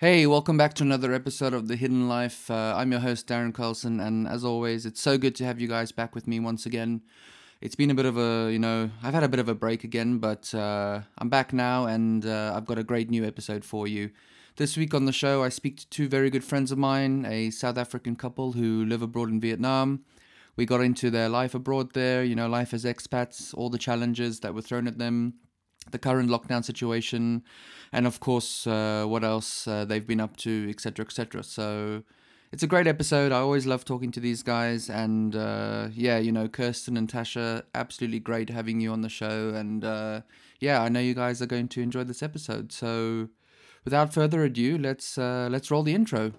Hey, welcome back to another episode of The Hidden Life. Uh, I'm your host, Darren Carlson, and as always, it's so good to have you guys back with me once again. It's been a bit of a, you know, I've had a bit of a break again, but uh, I'm back now and uh, I've got a great new episode for you. This week on the show, I speak to two very good friends of mine, a South African couple who live abroad in Vietnam. We got into their life abroad there, you know, life as expats, all the challenges that were thrown at them, the current lockdown situation, and of course, uh, what else uh, they've been up to, etc., etc. So it's a great episode. I always love talking to these guys, and uh, yeah, you know, Kirsten and Tasja, absolutely great having you on the show, and uh, yeah, I know you guys are going to enjoy this episode. So without further ado, let's uh, let's roll the intro.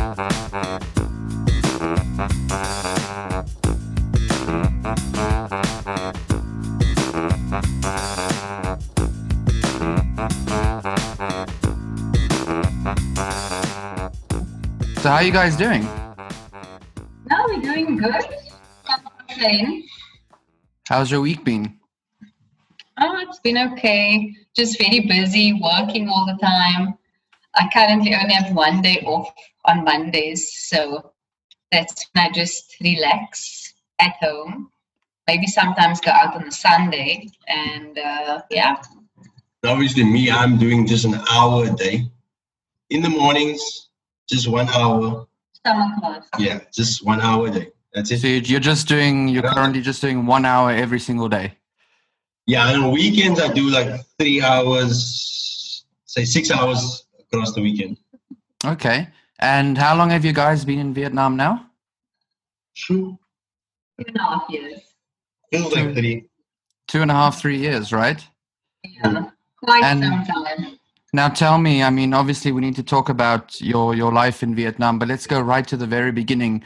So how are you guys doing? No, we're doing good. Can't. How's your week been? Oh, it's been okay. Just very busy, working all the time. I currently only have one day off on Mondays, so that's when I just relax at home. Maybe sometimes go out on a Sunday, and uh, yeah, obviously me i'm doing just an hour a day in the mornings just one hour summer class. yeah just one hour a day that's So it you're just doing, you're Yeah. currently just doing one hour every single day. yeah and on weekends i do like three hours say six hours across the weekend Okay. And how long have you guys been in Vietnam now? true Two and a half years. feels like three Two and a half, three years, right? Yeah, quite And- some time. Now tell me, I mean, obviously we need to talk about your your life in Vietnam, but let's go right to the very beginning.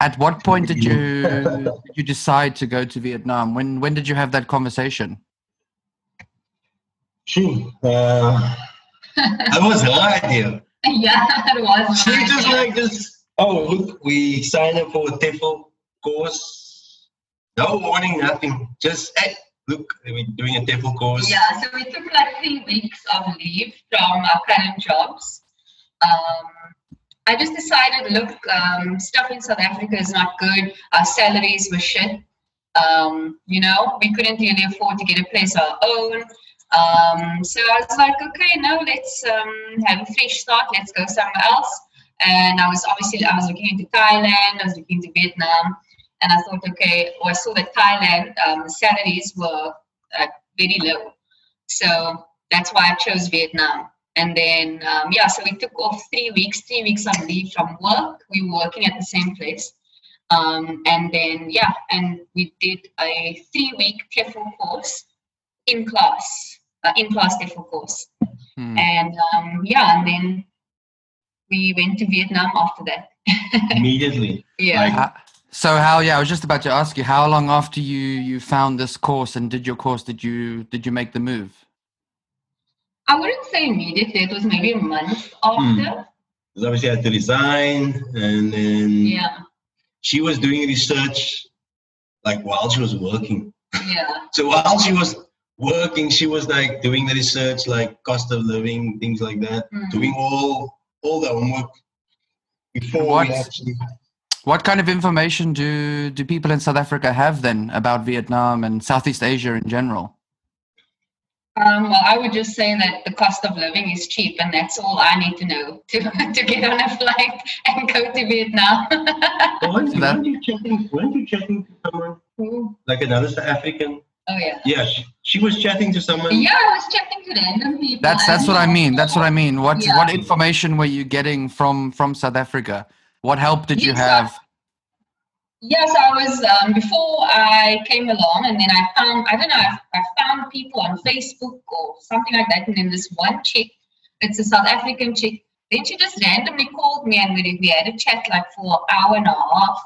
At what point did you did you decide to go to Vietnam? When when did you have that conversation? true uh, i was right here yeah, it was. she nice. just like this oh look we signed up for a TEFL course no warning nothing just hey look we're doing a TEFL course Yeah, so we took like three weeks of leave from our current jobs. Um, I just decided, look, um, stuff in South Africa is not good. Our salaries were shit. Um, you know, we couldn't really afford to get a place of our own. Um, so I was like, okay, no, let's um, have a fresh start. Let's go somewhere else. And I was obviously I was looking into Thailand. I was looking into Vietnam. And I thought, okay, well, I saw that Thailand um, salaries were uh, very low. So that's why I chose Vietnam. And then, um, yeah, so we took off three weeks, three weeks on leave from work. We were working at the same place. Um, and then, yeah, and we did a three week TEFL course in class, uh, in class TEFL course. Hmm. And um, yeah, and then we went to Vietnam after that. immediately Yeah. Like- Ha- So how? Yeah, I was just about to ask you how long after you you found this course and did your course did you did you make the move? I wouldn't say immediately, it was maybe a month after. Because obviously I had to resign and then Yeah, she was doing research like while she was working. yeah. So while she was working, she was like doing the research like cost of living, things like that, Mhm. doing all all the homework before What- we actually What kind of information do do people in South Africa have then about Vietnam and Southeast Asia in general? Um, well, I would just say that the cost of living is cheap, and that's all I need to know to, to get on a flight and go to Vietnam. Oh, weren't, So that- weren't you chatting weren't you chatting to someone oh, like another South African? Oh, yeah. Yeah, she, she was chatting to someone. Yeah, I was chatting to random people. That's that's what I mean. That's what I mean. What Yeah. what information were you getting from from South Africa? What help did you Yes, I- have? Yes, I was um, before I came along, and then I found I don't know I, I found people on Facebook or something like that, and then this one chick, it's a South African chick. Then she just randomly called me, and we we had a chat like for an hour and a half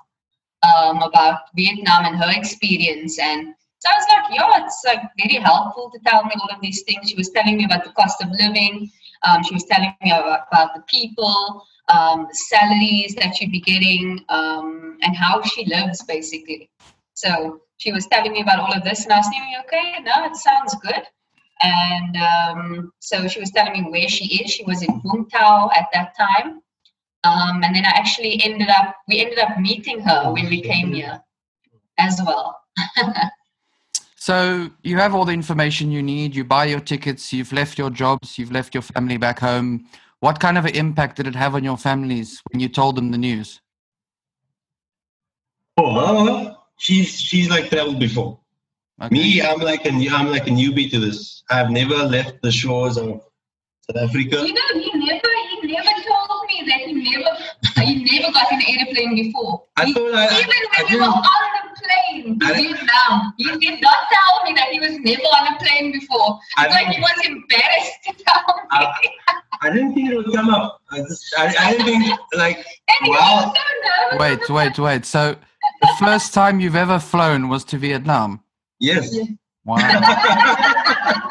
um, about Vietnam and her experience, and so I was like, yeah, it's like very helpful to tell me all of these things. She was telling me about the cost of living. Um, she was telling me about, about the people, um, salaries that she'd be getting, um, and how she lives, basically. So she was telling me about all of this, and I was thinking, okay, no, it sounds good. And um, so she was telling me where she is. She was in Tau at that time. Um, and then I actually ended up, we ended up meeting her when we came here as well. so you have all the information you need. You buy your tickets. You've left your jobs. You've left your family back home. What kind of an impact did it have on your families when you told them the news? Oh, she's she's like traveled before. Okay. Me, I'm like a I'm like a newbie to this. I've never left the shores of South Africa. You know, he never he never told me that he never he never got in an airplane before. I he, thought I, even when I we were on the plane to Vietnam, he did not tell me that he was never on a plane before. It's like he was embarrassed to tell me. I, I didn't think it would come up. I just I, I didn't think like wow. So wait, wait, wait. So the first time you've ever flown was to Vietnam? Yes. Wow.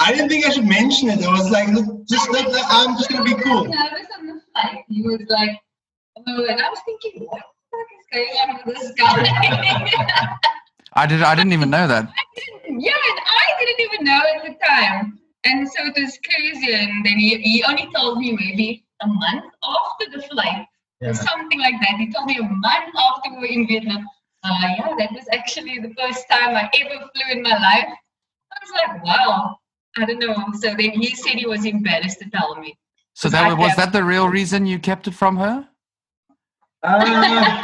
I didn't think I should mention it. I was like, look, just let the, I'm just gonna be cool. Nervous on the flight. He was like, oh, and I was thinking, what the fuck is going on with this guy? I did. I didn't even know that. yeah, and I didn't even know at the time. And so it was crazy. And then he, he only told me maybe a month after the flight yeah. something like that. He told me a month after we were in Vietnam. Uh, yeah, that was actually the first time I ever flew in my life. I was like, wow, I don't know. So then he said he was embarrassed to tell me. So that was that the real reason you kept it from her? Uh,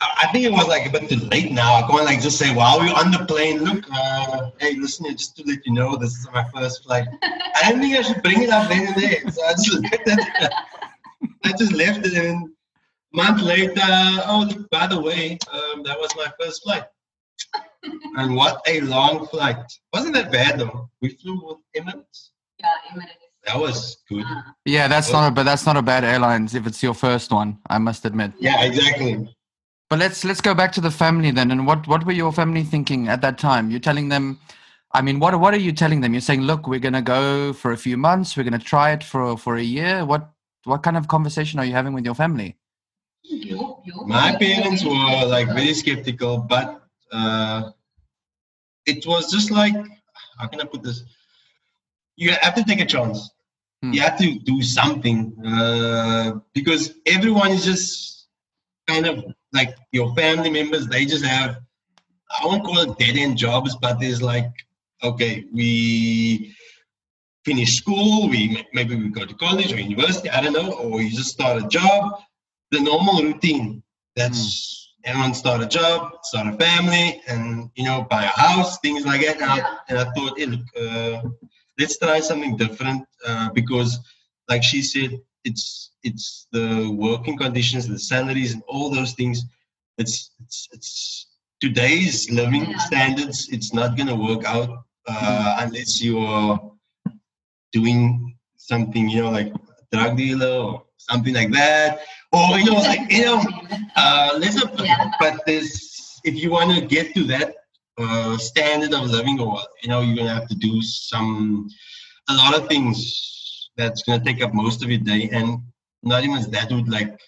I think it was like a bit too late now. I can't like just say while we are on the plane, look, uh, hey, listen, just to let you know, this is my first flight. I don't think I should bring it up then and there. So I just left it. I just left it and month later, oh, by the way, um, that was my first flight. and what a long flight. Wasn't that bad though? We flew with Emirates. Yeah, Emirates. That was good. Uh, yeah, that's not a, but that's not a bad airlines if it's your first one, I must admit. Yeah, exactly. But let's let's go back to the family then. And what what were your family thinking at that time? You're telling them I mean, what what are you telling them? You're saying, look, we're gonna go for a few months. We're gonna try it for for a year. What what kind of conversation are you having with your family? My parents were like very skeptical, but uh, it was just like, how can I put this? You have to take a chance. Hmm. You have to do something uh, because everyone is just kind of like your family members. They just have, I won't call it dead end jobs, but there's like, okay, we finish school, we maybe we go to college or university, I don't know, or you just start a job the normal routine. That's mm. everyone start a job, start a family, and you know buy a house, things like that. And, I, and I thought, hey, look, uh, let's try something different uh, because, like she said, it's it's the working conditions, the salaries, and all those things. It's it's it's today's living yeah. standards. It's not gonna work out uh, unless you are doing something, you know, like drug dealer or something like that or you know, like you know, uh, yeah. but this if you want to get to that uh, standard of living, or you know, you're gonna have to do some a lot of things that's gonna take up most of your day, and not even that would like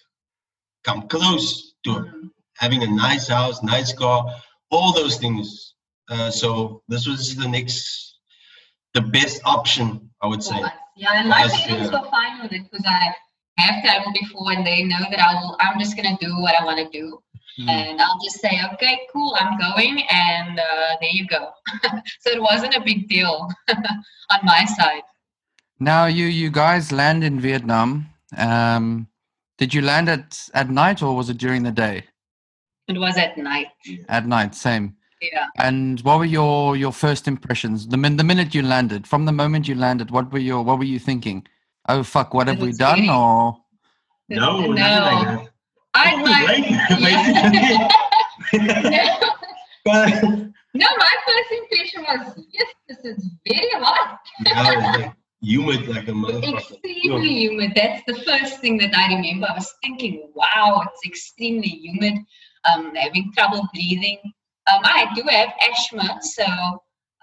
come close to having a nice house, nice car, all those things. Uh, so this was the next, the best option, I would say. Yeah, and my parents were fine with it because I have traveled before and they know that I'll I'm just gonna do what I want to do. Mm. And I'll just say, okay, cool, I'm going, and uh, there you go. so it wasn't a big deal on my side. Now you you guys land in Vietnam. Um, did you land at at night or was it during the day? It was at night. At night, same. Yeah. And what were your your first impressions? The min- the minute you landed, from the moment you landed, what were your what were you thinking? oh fuck, what have we done? Or no, no. I like, no. no, my first impression was yes, this is very hot. yeah, humid like a motherfucker. Extremely humid. That's the first thing that I remember. I was thinking, wow, it's extremely humid. Um, having trouble breathing. Um, I do have asthma, so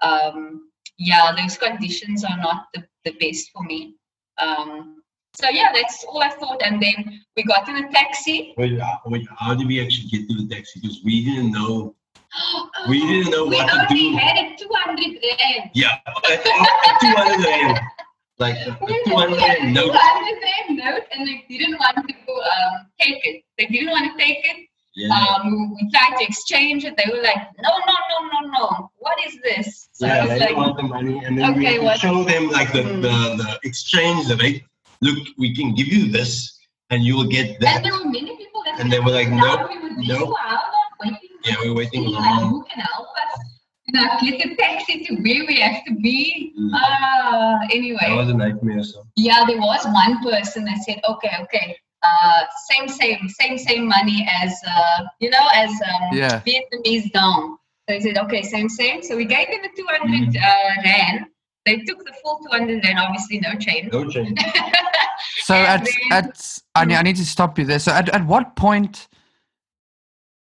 um, yeah, those conditions are not the, the best for me. Um, So yeah, that's all I thought. And then we got in a taxi. Wait, uh, wait, how did we actually get to the taxi? Because we didn't know. We didn't know we what to only do. had it 200 rand. Yeah, two hundred rand. Like a two hundred rand note. 200 rand note, and they didn't want to um, take it. They didn't want to take it. Yeah. Um, we, we tried to exchange it. They were like, no, no, no, no, no. What is this? So yeah, they like, want the money, and then we Okay, what- show them like the, Hmm. the the exchange the rate. Look, we can give you this, and you will get that. and there were many people that And they were like, "No, nope, we nope. so waiting Yeah, we're waiting like, who can help us? You know, get the taxi to where we have to be. Mm. That anyway. was a nightmare. So Yeah, there was one person that said, okay, okay, uh, same, same, same, same money as, uh, you know, as um, Yeah. Vietnamese dong. So he said, okay, same, same. So we gave them the 200 Mm. uh, rand. They took the full 200 rand, obviously no change. no change. So at then- at I need, I need to stop you there. So at, at what point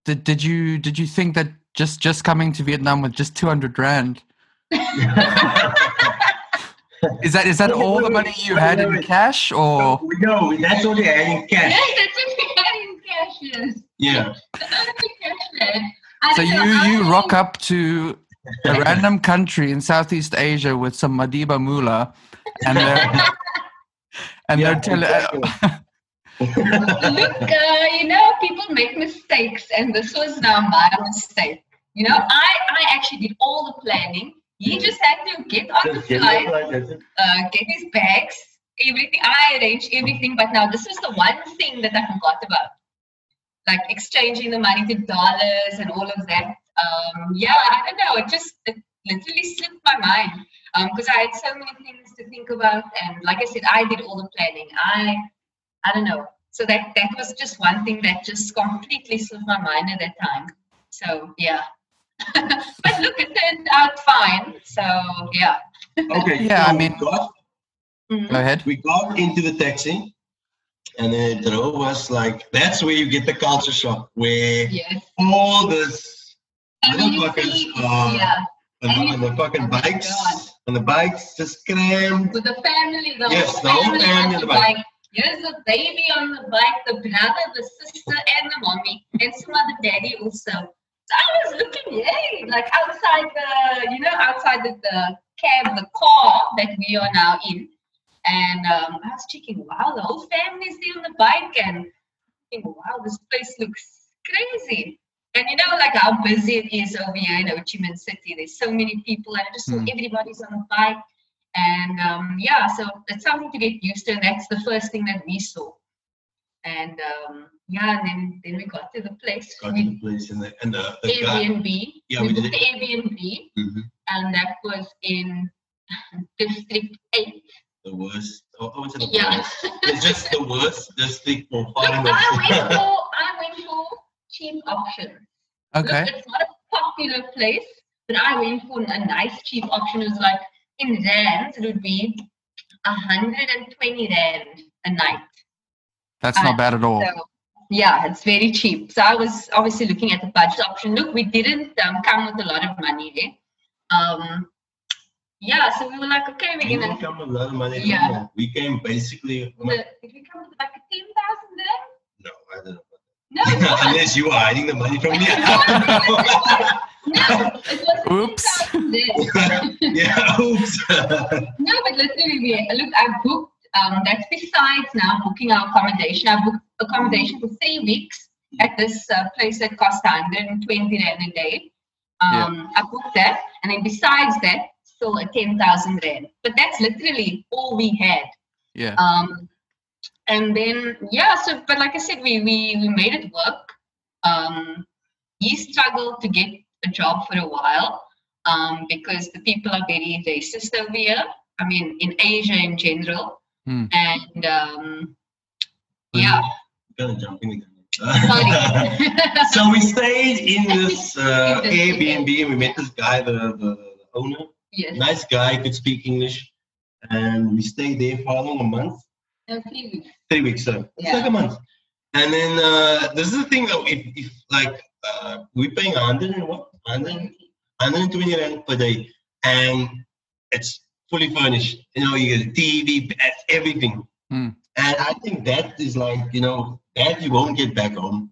did did you did you think that just just coming to Vietnam with just two hundred rand is that is that Wait, all wait, the money you wait, had wait, in wait. cash or we know that's all they had in cash. Yes, that's what we had in cash, yes. Yeah. That's what we cash so you you rock up to a random country in Southeast Asia with some Madiba Mula and they're and Yeah, they're telling exactly. Look, uh, you know, people make mistakes, and this was now my mistake. You know, I, I actually did all the planning. He just had to get on the flight, it like that. uh, get his bags, everything. I arranged everything, but now this is the one thing that I forgot about, like exchanging the money to dollars and all of that. Um, yeah, I don't know. It just it literally slipped my mind because I had so many things to think about, and like I said, I did all the planning. I, I don't know. So that that was just one thing that just completely slipped my mind at that time. So yeah. but look, it turned out fine. So yeah. Okay. Yeah, so I we mean- got Mhm. go ahead we got into the taxi, and then it drove us like that's where you get the culture shock, where Yes. all this And when you Motherfuckers are- yeah, on the, And on the fucking oh bikes, God. on the bikes, just crammed. with the family, the Yes, whole the whole family, family on on the the bike. bike. Here's the baby on the bike, the brother, the sister, and the mommy, and some other daddy also. So I was looking, yay, like outside the, you know, outside the, the cab, the car that we are now in. And um, I was checking, wow, the whole family's there on the bike, and thinking, wow, this place looks crazy. And you know, like how busy it is over here in Ho Chi Minh City. There's so many people, and I just saw Hmm. everybody's on the bike. And um, yeah, so it's something to get used to, and that's the first thing that we saw. And um, yeah, and then then we got to the place. Got to the place and the and the, the guy. Airbnb. Yeah, we we did booked the Airbnb, Mhm. and that was in District Eight. The worst. Oh, I would say the Yeah. worst. It's just the worst district for Look, I went for I went for cheap options. okay Look, it's not a popular place, but I went for a nice cheap option. It was like in rands, it would be 120 rand a night. that's not uh, bad at all So yeah, it's very cheap. So I was obviously looking at the budget option. Look, we didn't um, come with a lot of money there. Um, yeah, so we were like, okay, We we're didn't gonna. come with a lot of money. Yeah. all. We came basically. The, did we come with like a 10,000 rand? No, I don't know. No. Unless you are hiding the money from me. no, it wasn't Oops. yeah, oops. No, but literally, we, look, I booked, um, that's besides now booking our accommodation. I booked accommodation for three weeks at this uh, place that cost 120 Rand a day. Um, I booked that. And then besides that, still a 10,000 Rand. But that's literally all we had. yeah Um, and then, yeah, so, but like I said, we, we, we made it work. Um, he struggled to get a job for a while um, because the people are very racist over here. I mean, in Asia in general. Hmm. And um, yeah, Gonna jump again. so we stayed in this uh, Airbnb and we met this guy, the, the, the owner. yes, Nice guy, could speak English. And we stayed there for how long? A month? no, three weeks. Three weeks, so it's like a month. And then uh, this is the thing though, if, if like uh, we're paying 100 and what? 100, 120 rand per day. And it's fully furnished. You know, you get a TV, everything. Hmm. And I think that is like, you know, that you won't get back home.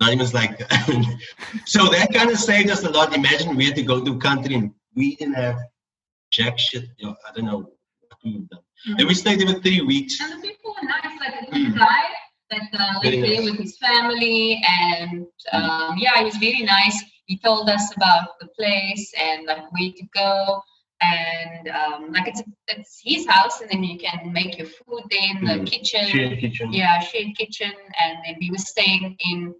Not even like so that kind of saved us a lot. Imagine we had to go to a country and we didn't have jack shit. You know, I don't know what we've done. Mm-hmm. And we stayed there for three weeks. And the people were nice, like the mm. guy that uh, lived there with his family, and um, yeah, he was very nice. He told us about the place and like where to go and um, like it's it's his house, and then you can make your food in the mm. kitchen. Shared kitchen. Yeah, shared kitchen, and then we were staying in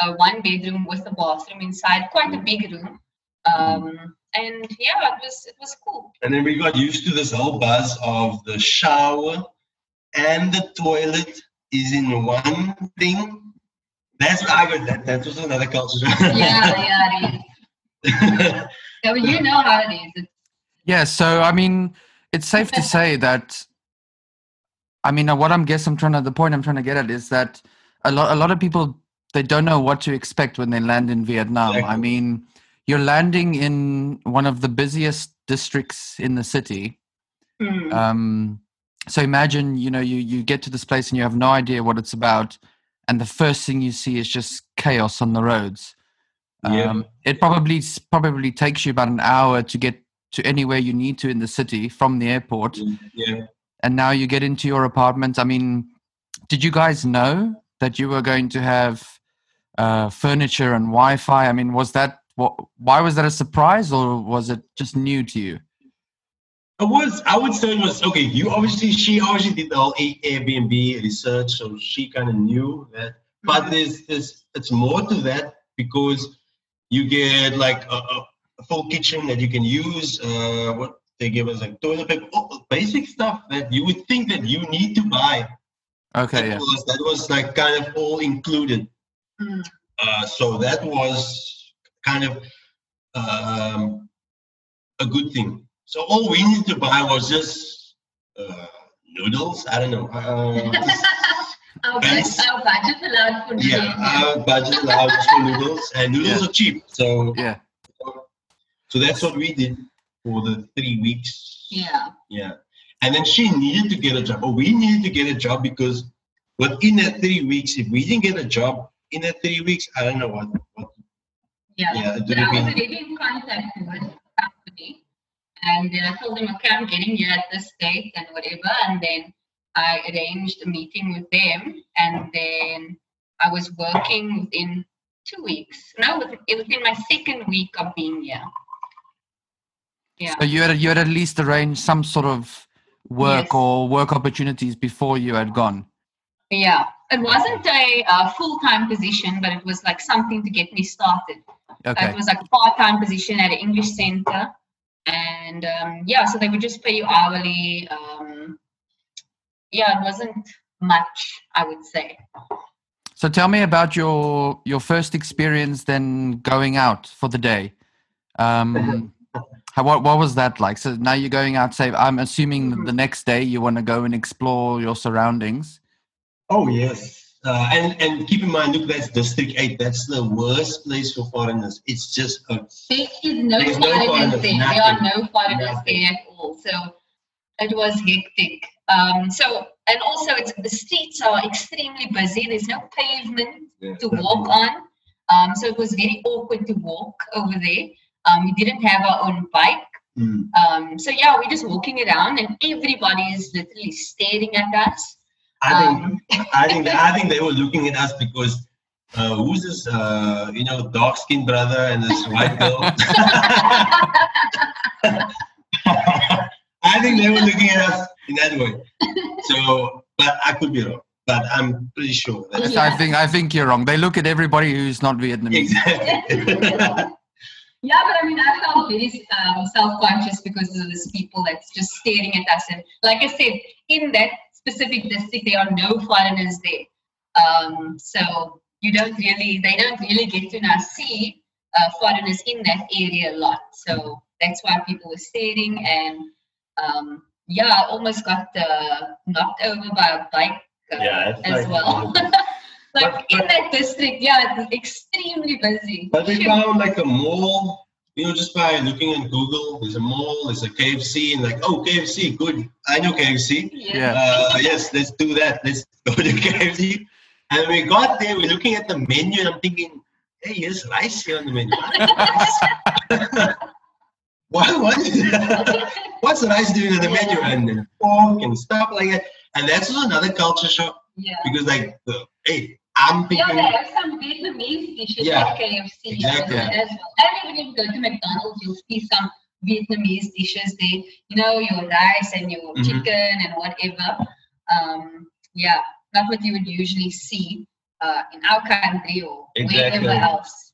a one bedroom with a bathroom inside, quite a big room. Um, and yeah, it was it was cool. And then we got used to this whole buzz of the shower and the toilet is in one thing. That's what I got. That that was another culture. yeah, yeah, it is. yeah, you know how it is. It's yeah, so I mean, it's safe to say that. I mean, uh, what I'm guess I'm trying to the point I'm trying to get at is that a lot a lot of people they don't know what to expect when they land in Vietnam. Exactly. I mean, you're landing in one of the busiest districts in the city. Mm. Um, so imagine, you know, you you get to this place and you have no idea what it's about, and the first thing you see is just chaos on the roads. Yeah. Um, it probably probably takes you about an hour to get to anywhere you need to in the city from the airport. Yeah. And now you get into your apartment. I mean, did you guys know that you were going to have uh, furniture and Wi-Fi? I mean, was that what? Why was that a surprise, or was it just new to you? It was. I would say it was okay. You obviously, she obviously did the whole Airbnb research, so she kind of knew that. But mm-hmm. there's, there's, it's more to that because you get like a a full kitchen that you can use. Uh, what they give us like toilet paper, oh, basic stuff that you would think that you need to buy. Okay, that yeah. Was, that was like kind of all included. Mm. Uh, so that was kind of um, a good thing. So all we needed to buy was just uh, noodles. I don't know. Uh, our, budget, our budget allowed for noodles. yeah, our budget allowed for noodles, and noodles yeah. are cheap. So yeah, so that's what we did for the three weeks. Yeah. Yeah. And then she needed to get a job, or we needed to get a job because within that three weeks, if we didn't get a job in that three weeks, I don't know what. what yeah. Yeah. I was already in contact with the company, and then I told them, okay, I'm getting here at this date and whatever, and then I arranged a meeting with them, and then I was working within two weeks. No, within my second week of being here. Yeah. So you had you had at least arranged some sort of work yes. or work opportunities before you had gone. Yeah, it wasn't a uh, full time position, but it was like something to get me started. Okay. It was like a part time position at an English center, and um, yeah, so they would just pay you hourly. Um, yeah, it wasn't much, I would say. So tell me about your your first experience then going out for the day. Um, How, what what was that like? So now you're going out. Say, I'm assuming mm-hmm. the next day you want to go and explore your surroundings. Oh yes, uh, and and keep in mind, look, that's District Eight. That's the worst place for foreigners. It's just a. There is no foreigners, no foreigners there. There are no foreigners there at all. So it was hectic. Um, so and also, it's the streets are extremely busy. There's no pavement yeah, to walk on. Um, so it was very awkward to walk over there. Um, we didn't have our own bike. Mm. Um, so yeah, we're just walking around, and everybody is literally staring at us. I think, um, I think, I think they were looking at us because uh, who's this, uh, you know, dark skinned brother and this white girl? I think they were looking at us in that way. So, but I could be wrong. But I'm pretty sure. That yeah. I think I think you're wrong. They look at everybody who's not Vietnamese. Exactly. Yeah, but I mean, I felt very um, self-conscious because of these people that's just staring at us. And like I said, in that specific district, there are no foreigners there. Um, so you don't really, they don't really get to now see uh, foreigners in that area a lot. So that's why people were staring. And um, yeah, I almost got uh, knocked over by a bike uh, yeah, as like, well. like but, in that district, yeah, extremely busy. But we found like a mall, you know, just by looking on Google, there's a mall, there's a KFC, and like, oh, KFC, good. I know KFC. Yeah. Uh, yes, let's do that. Let's go to KFC. And we got there, we're looking at the menu, and I'm thinking, hey, here's rice here on the menu. what, what is that? What's rice doing on the menu? And then pork and stuff like that. And that's also another culture shock Yeah. because, like, the, hey, I'm Yeah, thinking, they have some Vietnamese dishes Yeah, at KFC exactly. as well. And even if you go to McDonald's, you'll see some Vietnamese dishes there. You know, your rice and your Mhm. chicken and whatever. Um, yeah, not what you would usually see uh, in our country or Exactly. wherever else.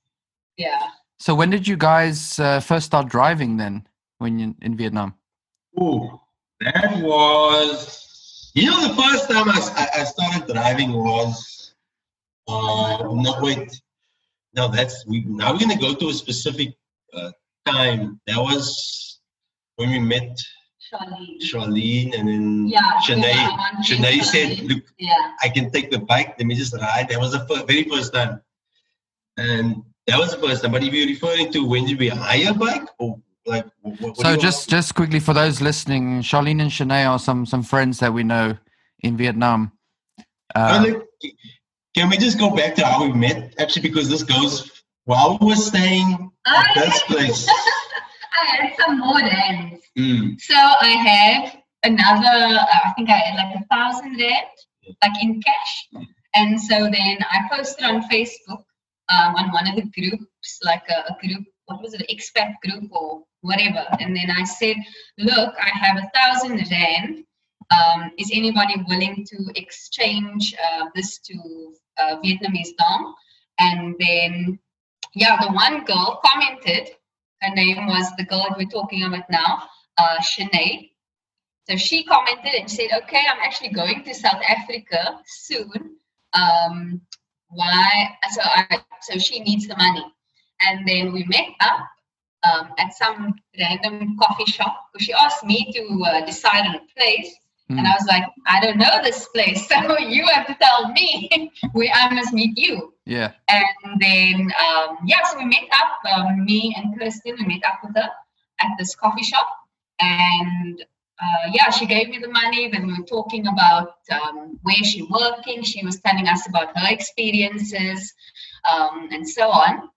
Yeah. So when did you guys uh, first start driving then? When you in Vietnam? Ooh, that was, you know, the first time I, I started driving was, uh, no, wait, no, that's, we, now we're gonna go to a specific uh, time. That was when we met Charlene. Charlene and then Yeah. Shanae. yeah, I want Shanae said, look, Yeah. I can take the bike, let me just ride. That was the fir- very first time. And that was the first time. But if you're referring to when did we hire a bike or like, what, what So you just just quickly for those listening, Charlene and Shanae are some some friends that we know in Vietnam. Uh, Uh, look, Can we just go back to how we met? Actually, because this goes while we were staying at this place. I had some more rand. Mm, So I had another, uh, I think I had like a thousand rand, like in cash. And so then I posted on Facebook um, on one of the groups, like a, a group, what was it, an expat group or whatever. And then I said, look, I have a thousand rand. Um, is anybody willing to exchange uh, this to uh, Vietnamese dong? And then, yeah, the one girl commented, her name was the girl we're talking about now, uh, Shanae. So she commented and said, okay, I'm actually going to South Africa soon. Um, why? So I, so she needs the money. And then we met up um, at some random coffee shop. She asked me to uh, decide on a place. And mm, I was like, I don't know this place. So you have to tell me where I must meet you. yeah. And then, um, yeah, so we met up, um, me and Kirsten, we met up with her at this coffee shop. And uh, yeah, she gave me the money. Then we were talking about um, where she working. She was telling us about her experiences um, and so on.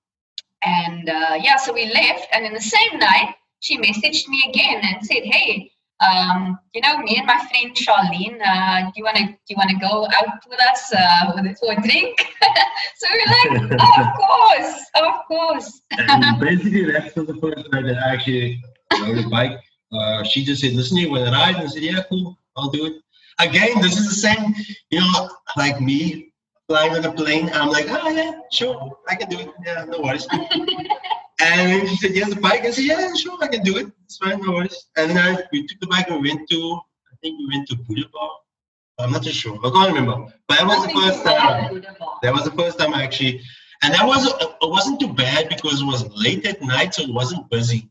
And uh, yeah, so we left. And in the same night, she messaged me again and said, hey, um, you know, me and my friend Charlene, uh, do you wanna do you wanna go out with us uh, for a drink? so we're like, oh, of course, of course. and basically, that's the first night that I actually rode a bike. Uh, she just said, "Listen, you want to ride?" And I said, "Yeah, cool, I'll do it." Again, this is the same, you know, like me flying on a plane. I'm like, "Oh yeah, sure, I can do it. Yeah, no worries." And then she said, "Yes, the bike." I said, "Yeah, sure, I can do it. It's fine, no worries." And then I, we took the bike and we went to, I think we went to Budapest. I'm not too sure. I can't remember. But that was the first time. That was the first time I actually, and that was it wasn't too bad because it was late at night, so it wasn't busy.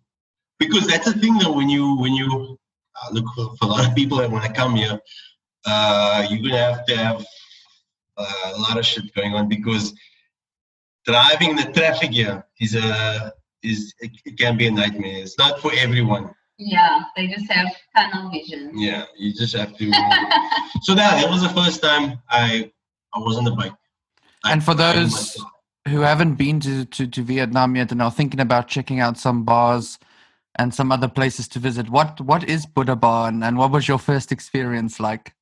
Because that's the thing though, when you when you uh, look for, for a lot of people that want to come here, uh, you're gonna have to have uh, a lot of shit going on because driving the traffic here is a is it, it can be a nightmare. It's not for everyone. Yeah, they just have tunnel vision. Yeah, you just have to. Um, so that that was the first time I I was on the bike. I- And for those who haven't been to, to, to Vietnam yet and are thinking about checking out some bars and some other places to visit, what what is Buddha Bar and, and what was your first experience like?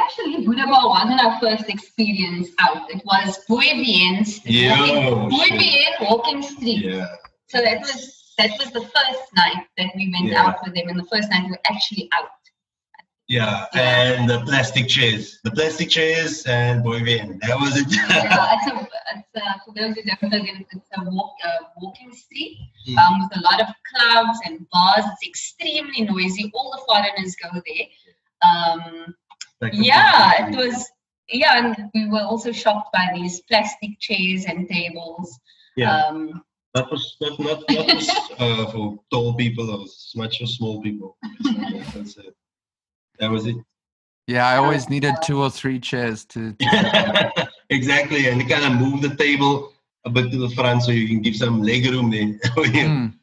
Actually, Budapest wasn't our first experience out. It was Bui Vien's Yo, walking, shit. Walking street. Yeah. So that was that was the first night that we went Yeah. out with them, and the first night we were actually out. Yeah, Yeah. and the plastic chairs, the plastic chairs, and Bui Vien. that was it. yeah, it's a, it's a, for those who don't know, it's a walk, uh, walking street Mm. um, with a lot of clubs and bars. It's extremely noisy. All the foreigners go there. Um, Like yeah, it was. Yeah, and we were also shocked by these plastic chairs and tables. Yeah, Um, that was not not not was, uh, for tall people. It was much for small people. That's it. That was it. Yeah, I always needed two or three chairs to. exactly, and they kind of move the table a bit to the front so you can give some leg room there. mm.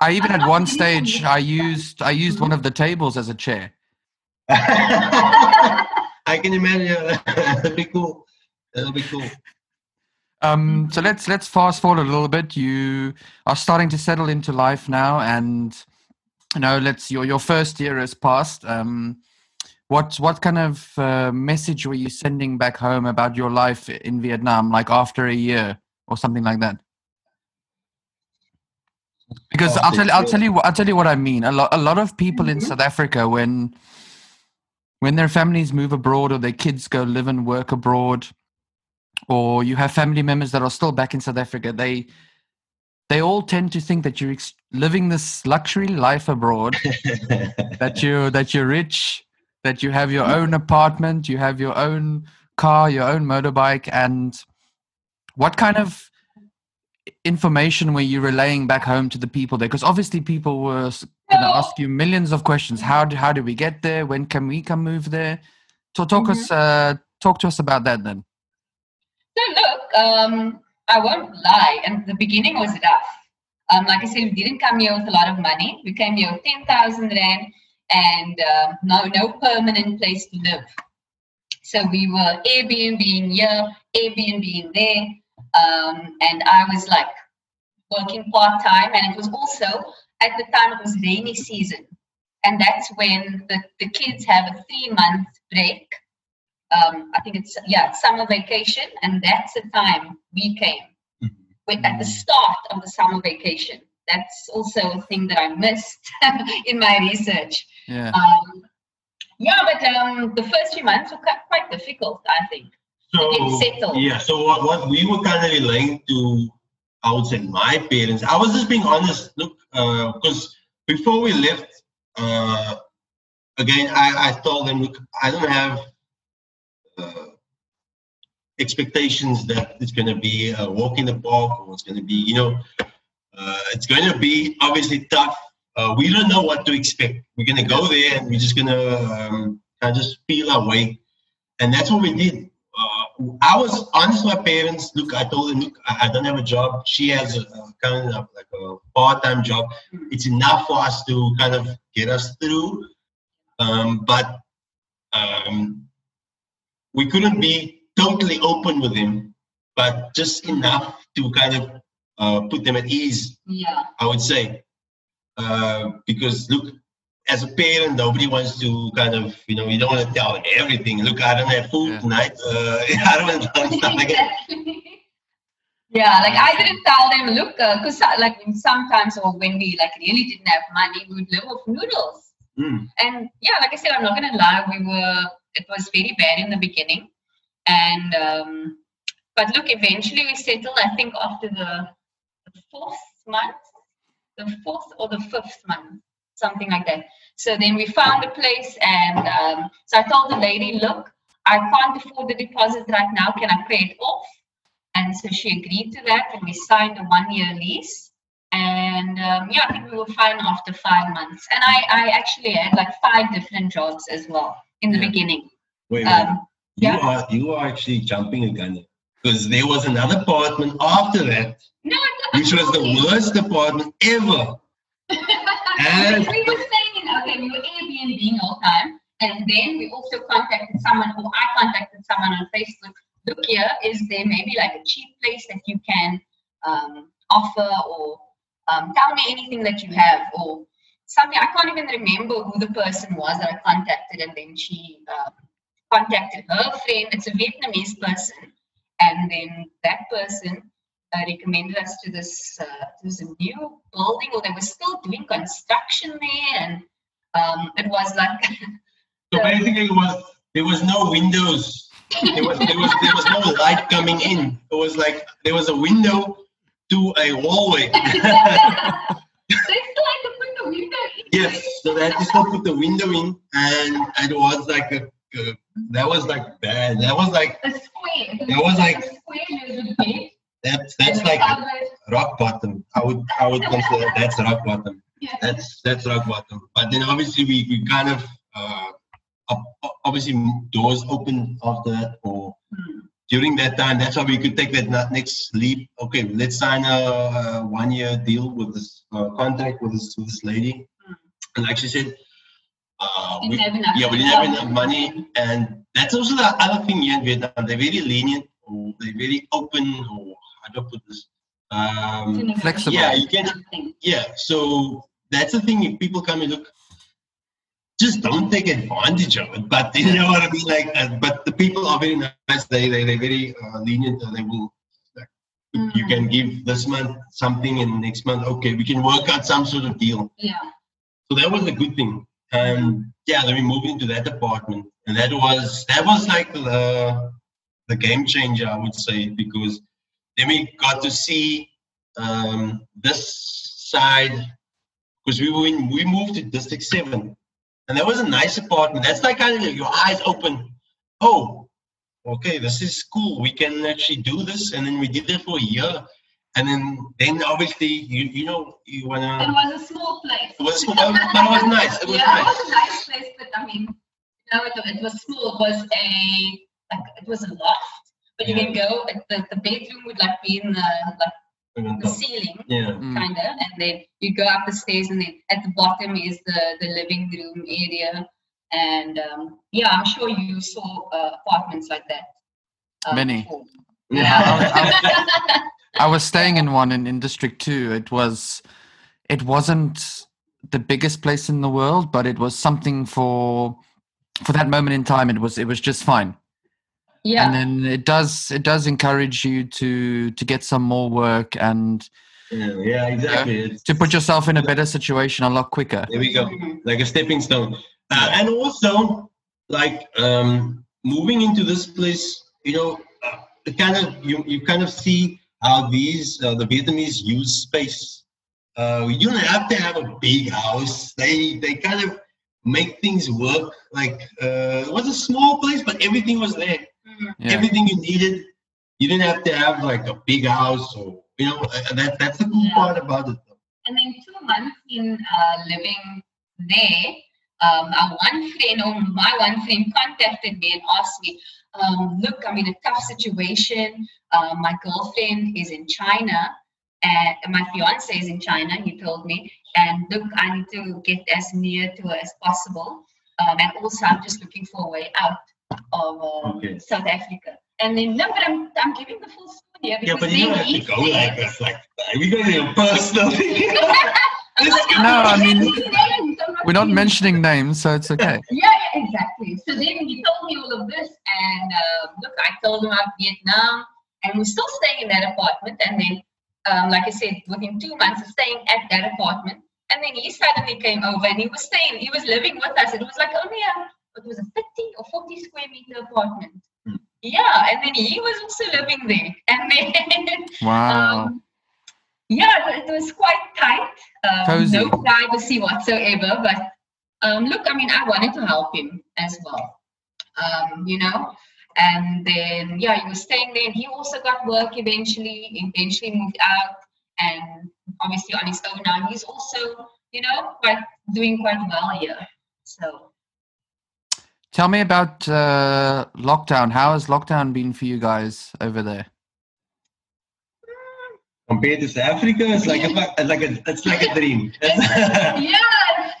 I even at one stage I used I used one of the tables as a chair. I can imagine that'd be cool. That'll be cool. Um, so let's let's fast forward a little bit. You are starting to settle into life now, and you know, let's your your first year has passed. Um, what what kind of uh, message were you sending back home about your life in Vietnam, like after a year or something like that? Because I'll tell I'll tell you I'll tell you what I mean. A lot a lot of people mm-hmm. in South Africa when when their families move abroad or their kids go live and work abroad, or you have family members that are still back in South Africa, they they all tend to think that you're ex- living this luxury life abroad, that you that you're rich, that you have your own apartment, you have your own car, your own motorbike, and what kind of information were you relaying back home to the people there? Because obviously people were to ask you millions of questions. How do, how do we get there? When can we come move there? So talk mm-hmm. us uh, talk to us about that then. So look, um, I won't lie. And the beginning was rough. Um, like I said, we didn't come here with a lot of money. We came here with ten thousand rand and uh, no no permanent place to live. So we were Airbnb here, Airbnb there, um, and I was like working part time, and it was also at the time it was rainy season, and that's when the, the kids have a three month break. Um, I think it's yeah summer vacation, and that's the time we came. Mm-hmm. at the start of the summer vacation. That's also a thing that I missed in my research. Yeah. Um, yeah, but um, the first few months were quite difficult, I think. So yeah, so what, what we were kind of relaying to, I would say my parents. I was just being honest. Look, because uh, before we left, uh, again, I, I told them, look, I don't have uh, expectations that it's going to be a walk in the park or it's going to be, you know, uh, it's going to be obviously tough. Uh, we don't know what to expect. We're going to go there and we're just going to um, kind of just feel our way. And that's what we did. I was honest with my parents. Look, I told them, look, I, don't have a job. She has a, a kind of like a part-time job. It's enough for us to kind of get us through. Um, but um, we couldn't be totally open with him, but just enough to kind of uh, put them at ease. Yeah. I would say, uh, because look, as a parent, nobody wants to kind of, you know, you don't want to tell everything. Look, I don't have food yeah. tonight. Uh, I don't want to stuff like Yeah, like I didn't tell them, look, because uh, like sometimes or when we like really didn't have money, we would live off noodles. Mm. And yeah, like I said, I'm not gonna lie, we were it was very bad in the beginning, and um, but look, eventually we settled. I think after the, the fourth month, the fourth or the fifth month, something like that. So then we found a place, and um, so I told the lady, look, I can't afford the deposit right now. Can I pay it off? And so she agreed to that, and we signed a one-year lease. And um, yeah, I think we were fine after five months. And I, I actually had like five different jobs as well in the yeah. beginning. Wait, wait. Um, you yeah. are you are actually jumping a gun because there was another apartment after that, no, which was the worst apartment ever. and we were Airbnb all time, and then we also contacted someone who I contacted someone on Facebook. Look here, is there maybe like a cheap place that you can um, offer or um, tell me anything that you have or something. I can't even remember who the person was that I contacted, and then she uh, contacted her friend. It's a Vietnamese person, and then that person uh, recommended us to this uh, this new building, or they were still doing construction there, and um, it was like. so basically, it was there was no windows. There was there was there was no light coming in. It was like there was a window to a hallway. Yes, so they had to still put the window in, and, and it was like a, a that was like bad. That was like a square. That was like that's that's like rock bottom. I would I would consider that's rock bottom. Yeah. That's that's rock bottom. But then obviously we, we kind of uh, obviously doors open after that or during that time, that's why we could take that next leap. Okay, let's sign a, a one-year deal with this uh, contract with this with this lady. Mm. And like she said, uh, we, yeah, we didn't have enough money, and that's also the other thing here in Vietnam. They're very lenient, or they're very open, or how do I put this? Um, Flexible. Yeah, you can. Yeah, so that's the thing. If people come and look, just don't take advantage of it. But you know what I mean? Like, uh, but the people are very nice. They they they're very uh, lenient. They will. Like, mm. You can give this month something, and next month, okay, we can work out some sort of deal. Yeah. So that was a good thing. And yeah, then we moved into that apartment, and that was that was like the the game changer, I would say, because then we got to see um, this side because we were in, we moved to District Seven and that was a nice apartment. That's like kind of your eyes open. Oh, okay, this is cool. We can actually do this. And then we did it for a year. And then, then obviously, you you know, you wanna. It was a small place. It was small, but it was nice. It was yeah, nice. it was a nice place, but I mean, you know, it, it was small. It was a like it was a loft, but yeah. you can go. The, the bedroom would like be in the like the ceiling, yeah. Mm. kind of, and then you go up the stairs, and then at the bottom is the the living room area. And um, yeah, I'm sure you saw uh, apartments like that. Uh, Many. Before. Yeah, I, was, I, was, I was staying in one in, in District Two. It was, it wasn't the biggest place in the world, but it was something for for that moment in time. It was it was just fine yeah. And then it does it does encourage you to to get some more work and yeah, yeah exactly. Yeah, to put yourself in a better situation a lot quicker. There we go. Like a stepping stone. Uh, and also like um moving into this place you know uh, kind of you you kind of see how these uh, the vietnamese use space. Uh you don't have to have a big house. They they kind of make things work. Like uh it was a small place but everything was there yeah. everything you needed. You didn't have to have like a big house or you know uh, that that's the cool yeah. part about it. And then two months in uh, living there, um, our one friend or my one friend contacted me and asked me, um, "Look, I'm in a tough situation. Uh, my girlfriend is in China." And my fiance is in China, he told me. And look, I need to get as near to her as possible. Um, and also, I'm just looking for a way out of um, okay. South Africa. And then, no, but I'm, I'm giving the full story here. Yeah, but you don't have to go like this. Like, we got your personal no, I mean, we're not mentioning names, so it's okay. Yeah, yeah, exactly. So then he told me all of this, and uh, look, I told him about Vietnam, and we're still staying in that apartment. And then, um, like I said, within two months of staying at that apartment, and then he suddenly came over and he was staying, he was living with us. It was like only a it was a 50 or 40 square meter apartment. Hmm. Yeah, and then he was also living there. And then wow. Um, yeah, it was quite tight. Um, no privacy whatsoever. But um, look, I mean, I wanted to help him as well. Um, you know, and then yeah, he was staying there, and he also got work eventually. Eventually moved out, and obviously on his own now. He's also, you know, quite doing quite well here. So Tell me about uh, lockdown. How has lockdown been for you guys over there? Compared to South Africa, it's like a it's like a it's like a dream. yeah,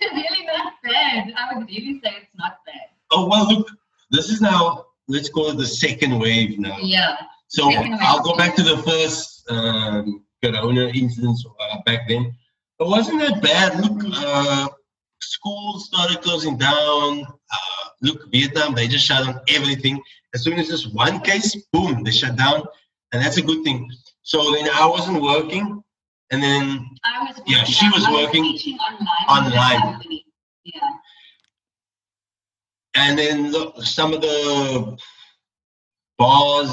it's really not bad. I would really say it's not bad. Oh well, look, this is now let's call it the second wave now. Yeah. So I'll go back to the first um, Corona incidents uh, back then. It wasn't that bad. Look, uh, schools started closing down. Uh, look, Vietnam, they just shut down everything. As soon as there's one case, boom, they shut down. And that's a good thing. So then I wasn't working. And then, I was yeah, she was I working was online. online. Yeah. And then look, some of the bars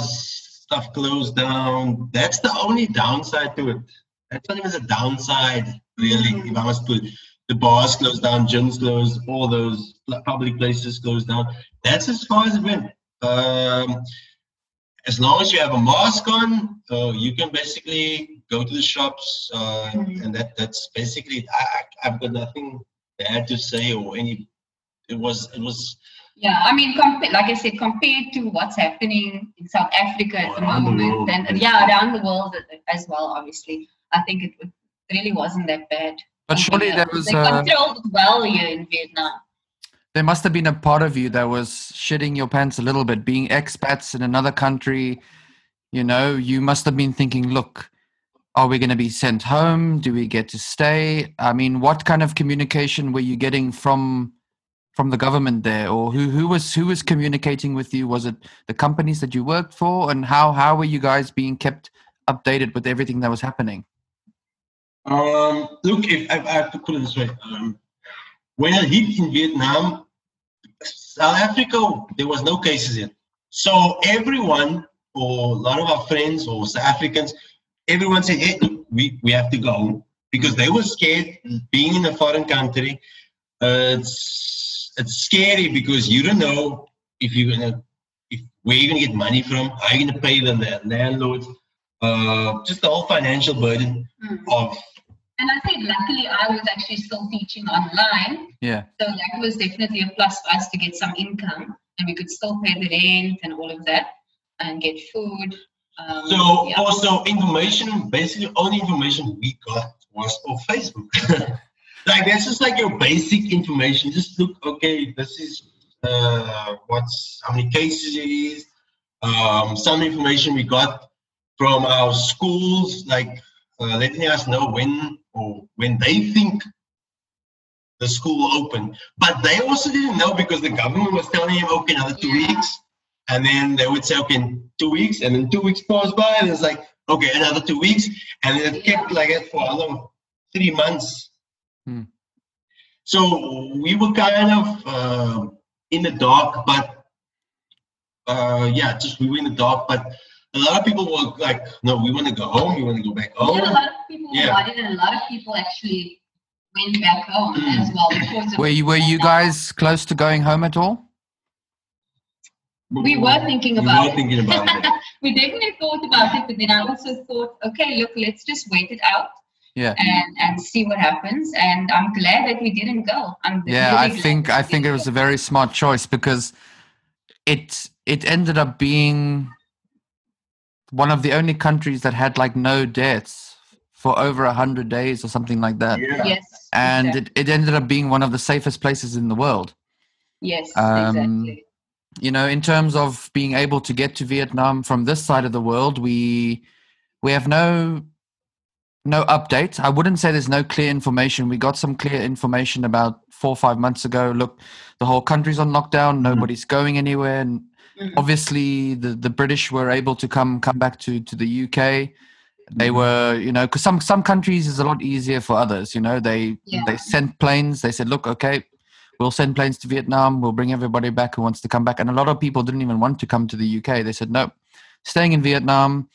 stuff closed down. That's the only downside to it. That's not even a downside, really, mm-hmm. if I must put it the bars closed down, gyms closed, all those public places closed down. That's as far as it went. Um, as long as you have a mask on, uh, you can basically go to the shops, uh, mm-hmm. and that that's basically. I, I've got nothing bad to say or any. It was it was Yeah, I mean, compa- like I said, compared to what's happening in South Africa at the the moment, world. and yeah, around the world as well, obviously, I think it really wasn't that bad. But surely there was they controlled it well here in Vietnam. there must have been a part of you that was shitting your pants a little bit, being expats in another country. You know, you must have been thinking, look, are we going to be sent home? Do we get to stay? I mean, what kind of communication were you getting from from the government there, or who who was who was communicating with you? Was it the companies that you worked for, and how how were you guys being kept updated with everything that was happening? Um, look, if I, I have to put it this way, um, when I hit in Vietnam, South Africa, there was no cases yet. So everyone, or a lot of our friends or South Africans, everyone said, "Hey, look, we we have to go," because they were scared being in a foreign country. Uh, it's it's scary because you don't know if you're gonna if where you're gonna get money from, Are you're gonna pay the la- landlord, uh, just the whole financial burden Mm. of And I think luckily I was actually still teaching online, Yeah, so that was definitely a plus for us to get some income, and we could still pay the rent and all of that, and get food. Um, So yeah. also information, basically only information we got was on Facebook. like that's just like your basic information. Just look, okay, this is uh, what's how many cases it is. Um, some information we got from our schools, like uh, letting us know when or when they think the school will open. But they also didn't know because the government was telling them, okay, another two Yeah. weeks. And then they would say, okay, two weeks. And then two weeks passed by and it's like, okay, another two weeks. And it kept like that for how long? Three months. Hmm. So we were kind of uh, in the dark, but uh, yeah, just we were in the dark. But a lot of people were like, no, we want to go home. We want to go back home. Yeah, a lot of people Yeah. wanted, and a lot of people actually went back home Mm. as well because were you were you guys close to going home at all? We were thinking We about were it. thinking about it. we definitely thought about it, but then I also thought, okay, look, let's just wait it out Yeah. and and see what happens. And I'm glad that we didn't go. I'm yeah really i think i think it was a very smart choice because it it ended up being one of the only countries that had like no deaths for over a hundred days or something like that. Yeah. yes, and exactly. it, it ended up being one of the safest places in the world. Yes, um, exactly. you know in terms of being able to get to vietnam from this side of the world we we have no no update i wouldn't say there's no clear information. We got some clear information about four or five months ago. Look the whole country's on lockdown. Nobody's going anywhere. And Mhm. obviously the, the british were able to come come back to to the uk they Mhm. were you know because some some countries is a lot easier for others you know they Yeah. they sent planes they said look okay we'll send planes to vietnam we'll bring everybody back who wants to come back and a lot of people didn't even want to come to the uk they said no staying in vietnam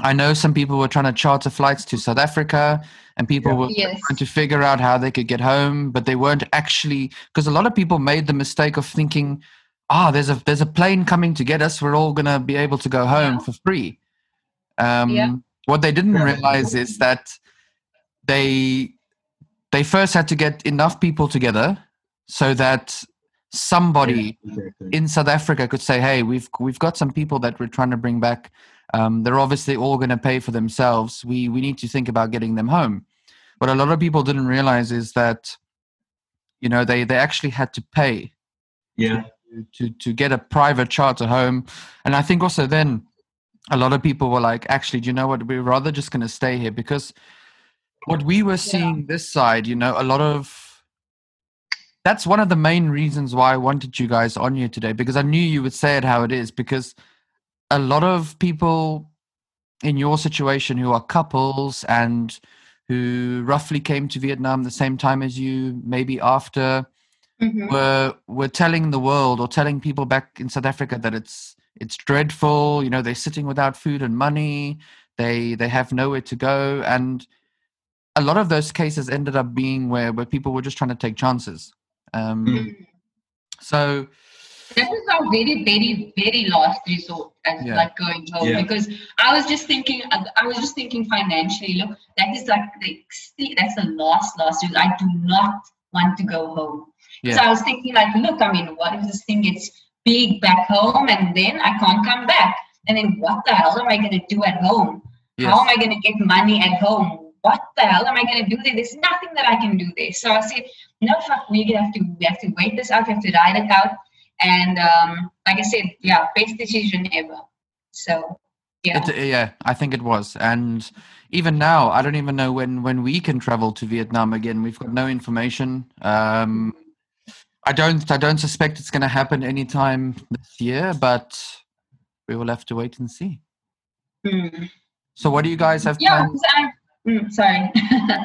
i know some people were trying to charter flights to south africa and people Yeah. were Yes. trying to figure out how they could get home but they weren't actually because a lot of people made the mistake of thinking ah there's a there's a plane coming to get us we're all going to be able to go home Yeah. for free um Yeah. what they didn't realize is that they they first had to get enough people together so that somebody Exactly. in South Africa could say, "Hey, we've we've got some people that we're trying to bring back. Um, they're obviously all going to pay for themselves. We we need to think about getting them home." What a lot of people didn't realize is that, you know, they they actually had to pay Yeah. To to get a private charter home, and I think also then a lot of people were like, "Actually, do you know what? We're rather just going to stay here because." What we were seeing this side, you know, a lot of that's one of the main reasons why I wanted you guys on here today because I knew you would say it how it is because a lot of people in your situation who are couples and who roughly came to Vietnam the same time as you, maybe after, Mhm. were were telling the world or telling people back in South Africa that it's it's dreadful. You know, they're sitting without food and money. They they have nowhere to go, and a lot of those cases ended up being where where people were just trying to take chances. Um, Mm. So That was our very, very, very last resort as Yeah. like going home Yeah. because I was just thinking, I was just thinking financially. Look, that is like the ext- that's the last, last resort. I do not want to go home. Yeah. So I was thinking, like, look, I mean, what if this thing gets big back home and then I can't come back? And then what the hell am I going to do at home? Yes. How am I going to get money at home? What the hell am I going to do there? There's nothing that I can do there. So I said, no, fuck, we have to we have to wait this out. We have to ride it out. And um, like I said, yeah, best decision ever. So yeah, it, yeah, I think it was. And even now, I don't even know when when we can travel to Vietnam again. We've got no information. Um, I don't I don't suspect it's going to happen anytime this year, but we will have to wait and see. Mm. So, what do you guys have yeah? I, mm, sorry.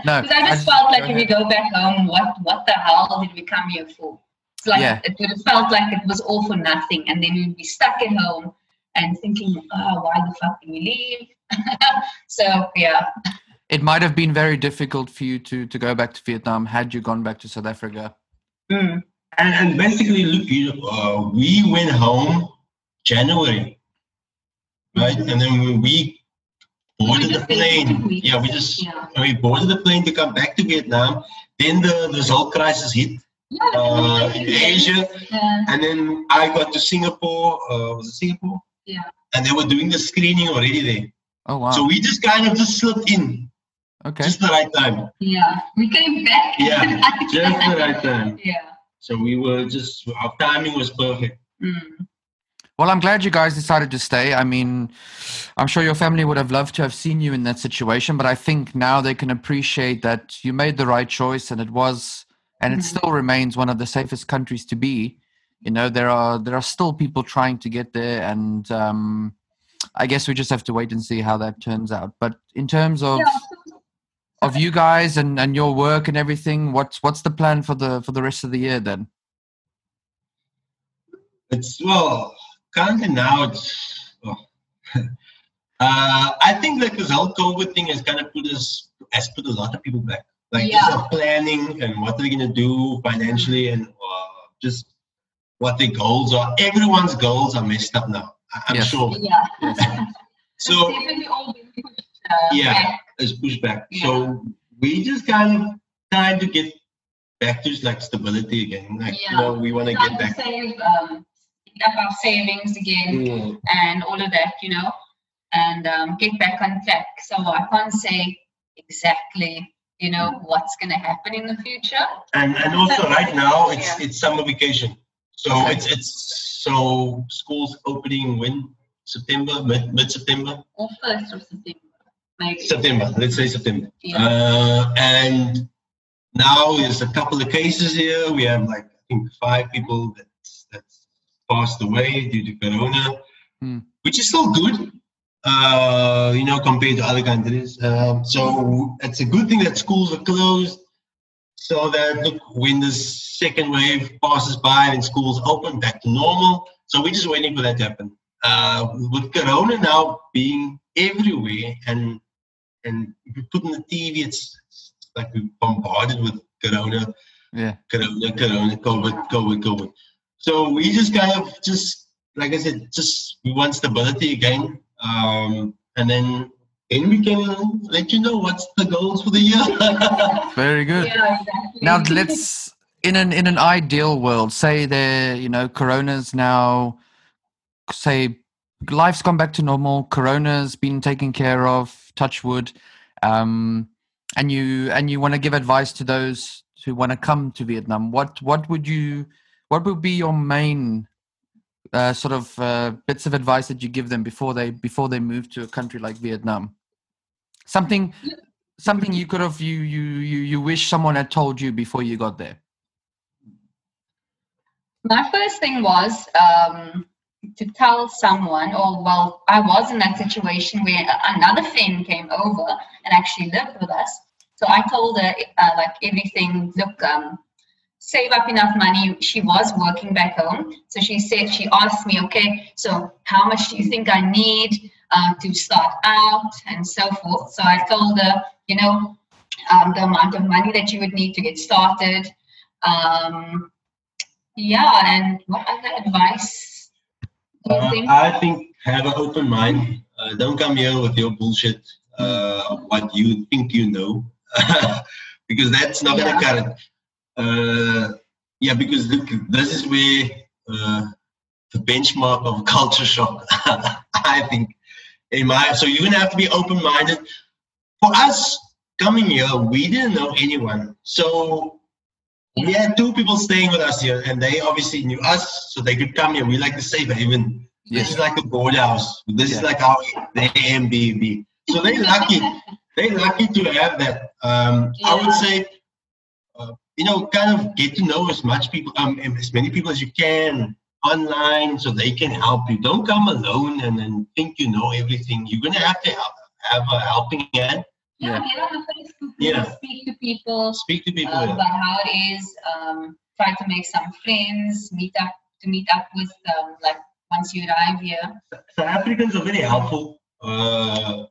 no, because I just I felt like if we go back home, what what the hell did we come here for? It's like yeah. it would have felt like it was all for nothing, and then we'd be stuck at home and thinking, oh, why the fuck did we leave? so yeah. It might have been very difficult for you to to go back to Vietnam had you gone back to South Africa. Mm. And, and basically, look, uh, we went home January, right? And then we boarded we the plane. Yeah, we just yeah. we boarded the plane to come back to Vietnam. Then the, the Zol crisis hit yeah, uh, in Asia, yeah. and then I got to Singapore. Uh, was it Singapore? Yeah. And they were doing the screening already there. Oh wow! So we just kind of just slipped in. Okay. Just the right time. Yeah, we came back. Yeah, just the right time. Yeah. So we were just our timing was perfect. Mm. Well, I'm glad you guys decided to stay. I mean, I'm sure your family would have loved to have seen you in that situation, but I think now they can appreciate that you made the right choice and it was and it mm-hmm. still remains one of the safest countries to be you know there are there are still people trying to get there and um, i guess we just have to wait and see how that turns out but in terms of yeah. Of you guys and and your work and everything what's what's the plan for the for the rest of the year then it's well currently now it's well, uh, i think like this whole covid thing has kind of put us has put a lot of people back like yeah. just planning and what they're going to do financially and uh, just what their goals are. Everyone's goals are messed up now. I'm yes. sure. Yeah. so uh, yeah, back. it's pushed back. Yeah. So we just kind of trying to get back to like stability again. Like yeah. you know, we want to get back. Save, um, up our savings again mm. and all of that, you know, and um, get back on track. So I can't say exactly you know what's going to happen in the future and and also right now it's yeah. it's summer vacation so it's it's so schools opening when September, mid mid September. Or first of September, maybe. September, let's say September. Yeah. Uh, and now there's a couple of cases here. We have like I think five people that that's passed away due to corona, hmm. which is still good. Uh, you know, compared to other countries. Um, so it's a good thing that schools are closed so that look when the second wave passes by and schools open back to normal. So we're just waiting for that to happen. Uh, with Corona now being everywhere and and if you put on the TV, it's, it's like we're bombarded with Corona, yeah, Corona, Corona, COVID, COVID, COVID. So we just kind of just like I said, just we want stability again, um, and then and we can let you know what's the goals for the year. Very good. Yeah, exactly. Now let's in an in an ideal world, say there, you know, Corona's now say life's gone back to normal, Corona's been taken care of, touch wood, um, and you and you want to give advice to those who want to come to Vietnam. What what would you what would be your main uh, sort of uh, bits of advice that you give them before they before they move to a country like Vietnam? Something something you could have you you you you wish someone had told you before you got there. My first thing was um, to tell someone, or well, I was in that situation where another friend came over and actually lived with us. So I told her uh, like everything. Look, um, save up enough money. She was working back home. So she said, she asked me, okay, so how much do you think I need uh, to start out and so forth? So I told her, you know, um, the amount of money that you would need to get started. Um, yeah, and what other advice uh. I think have an open mind. Uh, don't come here with your bullshit, uh, what you think you know, because that's not yeah. to cut it uh, yeah, because look, this is where uh, the benchmark of culture shock, I think. In my so you're gonna have to be open-minded. For us coming here, we didn't know anyone, so we had two people staying with us here, and they obviously knew us, so they could come here. We like to say haven. This is like a board house. This yeah. is like our the Airbnb. So they're lucky. they're lucky to have that. Um, yeah. I would say, uh, you know, kind of get to know as much people, um, as many people as you can online, so they can help you. Don't come alone and then think you know everything. You're gonna have to help, have a helping hand. Yeah, yeah. get on the Facebook. Yeah. Speak to people. Speak to people uh, about how it is. Um, try to make some friends. Meet up to meet up with um, like once you arrive here. South Africans are very helpful uh,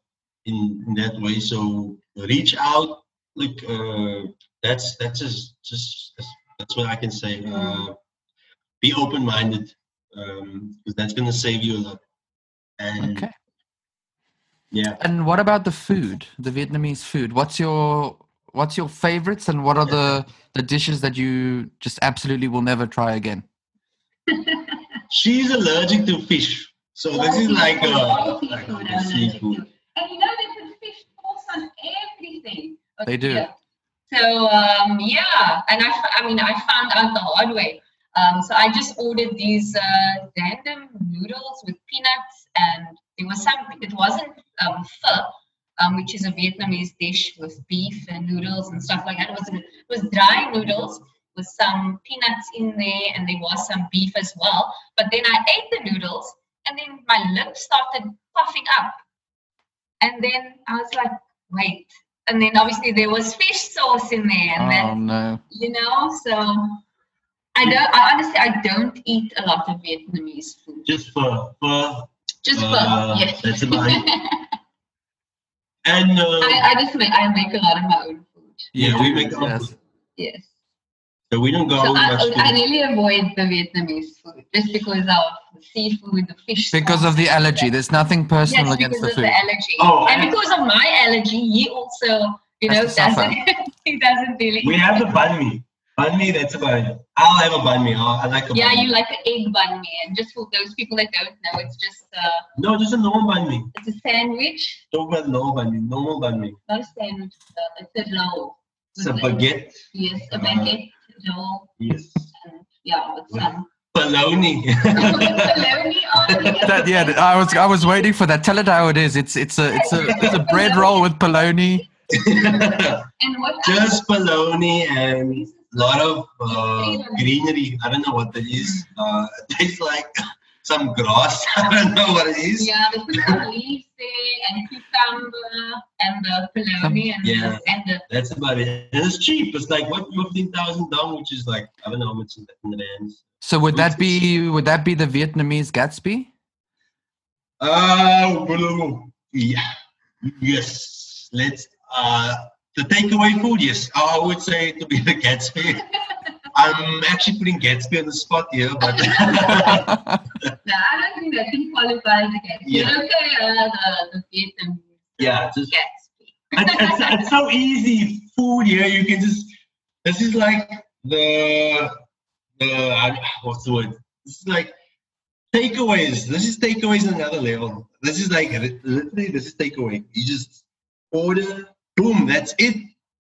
in, in that way. So reach out. Like uh, that's that's just just that's what I can say. Uh, be open minded because um, that's going to save you a lot. And okay. Yeah. And what about the food, the Vietnamese food? What's your what's your favorites and what are the the dishes that you just absolutely will never try again? She's allergic to fish. So this is like a, like a seafood. And you know they put fish sauce on everything. Okay. They do. So um, yeah, and I, I mean I found out the hard way. Um, so I just ordered these uh, random noodles with peanuts, and there was some. It wasn't um, pho, um, which is a Vietnamese dish with beef and noodles and stuff like that. It was it was dry noodles with some peanuts in there, and there was some beef as well. But then I ate the noodles, and then my lips started puffing up, and then I was like, wait. And then obviously there was fish sauce in there, and oh, then no. you know so I don't. I honestly, I don't eat a lot of Vietnamese food. Just for for. Just for uh, yes. That's about it. and uh, I, I just make I make a lot of my own food. Yeah, we make our yes. food. Yes. So we don't go so I, I really avoid the Vietnamese food just because of the seafood, the fish. Because sauce. of the allergy. There's nothing personal yes, against the food. Of the allergy. Oh, and, and because of my allergy, he also, you know, doesn't he doesn't really. We have the banh mi. Banh mi, that's about it. I'll have a banh mi. i I like a Yeah, you like an egg banh mi. And just for those people that don't know, it's just uh, No, just a normal banh mi. It's a sandwich. Talk about normal banh mi. Normal banh mi. Not a sandwich. Uh, it's a roll. It's a baguette. Yes, a baguette uh, roll. Yes. And, yeah, with some Bologna. that, yeah, I was I was waiting for that. Tell it how it is. It's it's a it's a it's a bread roll with bologna. and what just bologna and a lot of uh, greenery. I don't know what that is. Uh, it tastes like some grass. I don't know what it is. Yeah, the put leaves there and cucumber and the bologna and, yeah, the, and the. That's about it. And it's cheap. It's like what fifteen thousand dong, which is like I don't know how much in the, in the lands. So would that be would that be the Vietnamese Gatsby? Uh, yeah, yes. Let's uh the takeaway food, yes, I would say to be the Gatsby. I'm actually putting Gatsby on the spot here, but. no, I don't think that can qualify the Gatsby. Yeah. Okay, uh, the, the Vietnam. Yeah, just. Gatsby. it's, it's, it's so easy food here. You can just. This is like the the what's the word? This is like takeaways. This is takeaways on another level. This is like literally this is takeaway. You just order boom, that's it.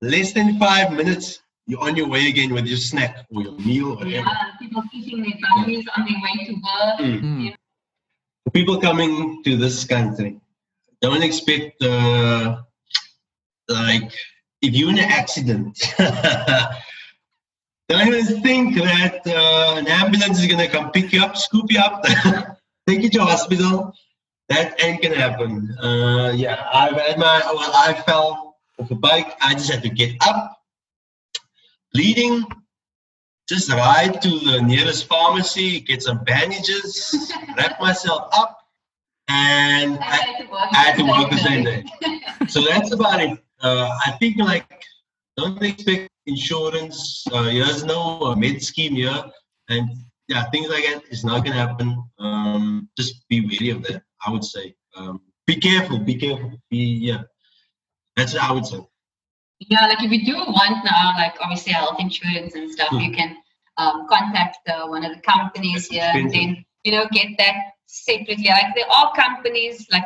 Less than five minutes, you're on your way again with your snack or your meal. Or yeah, people eating their families on their way to work. Mm. Yeah. People coming to this country, don't expect uh, like if you're in an accident. don't even think that uh, an ambulance is gonna come pick you up, scoop you up, take you to hospital. That ain't gonna happen. Uh, yeah, I've had my well, I fell of a bike. I just had to get up, bleeding, just ride to the nearest pharmacy, get some bandages, wrap myself up, and I, I had to work the same day. so that's about it. Uh, I think like don't expect insurance. Uh, there's no uh, med scheme here, and yeah, things like that is not gonna happen. Um, just be wary of that. I would say. Um, be careful. Be careful. Be yeah. That's I would say. Yeah, like if you do want now, like obviously health insurance and stuff, you can um, contact uh, one of the companies here and then you know get that separately. Like there are companies like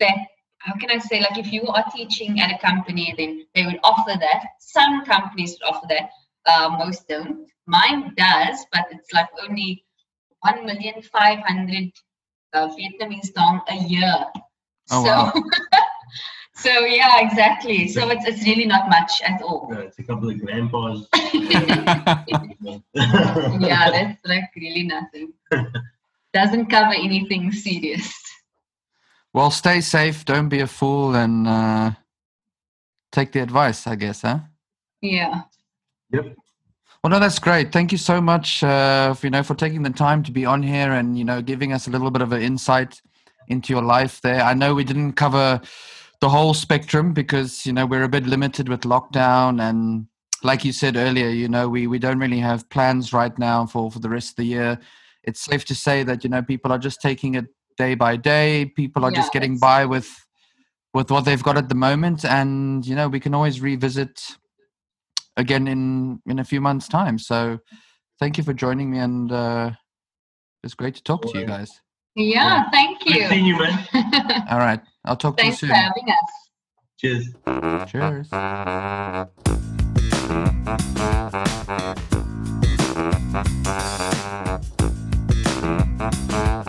that. How can I say? Like if you are teaching at a company, then they would offer that. Some companies would offer that. Uh, most don't. Mine does, but it's like only one million five hundred uh, Vietnamese dong a year. Oh, so, wow. so yeah, exactly. So it's it's really not much at all. Yeah, it's a couple of grandpas. yeah, that's like really nothing. Doesn't cover anything serious. well, stay safe. Don't be a fool, and uh, take the advice. I guess, huh? Yeah. Yep. Well, no, that's great. Thank you so much, uh, for, you know, for taking the time to be on here and you know giving us a little bit of an insight into your life. There, I know we didn't cover the whole spectrum because you know we're a bit limited with lockdown and, like you said earlier, you know we we don't really have plans right now for for the rest of the year. It's safe to say that you know people are just taking it day by day. People are just getting by with with what they've got at the moment, and you know we can always revisit again in in a few months time so thank you for joining me and uh it's great to talk to you guys Yeah, thank Good you. seeing you, man. all right i'll talk to you Thanks for soon having us. Cheers. cheers Thank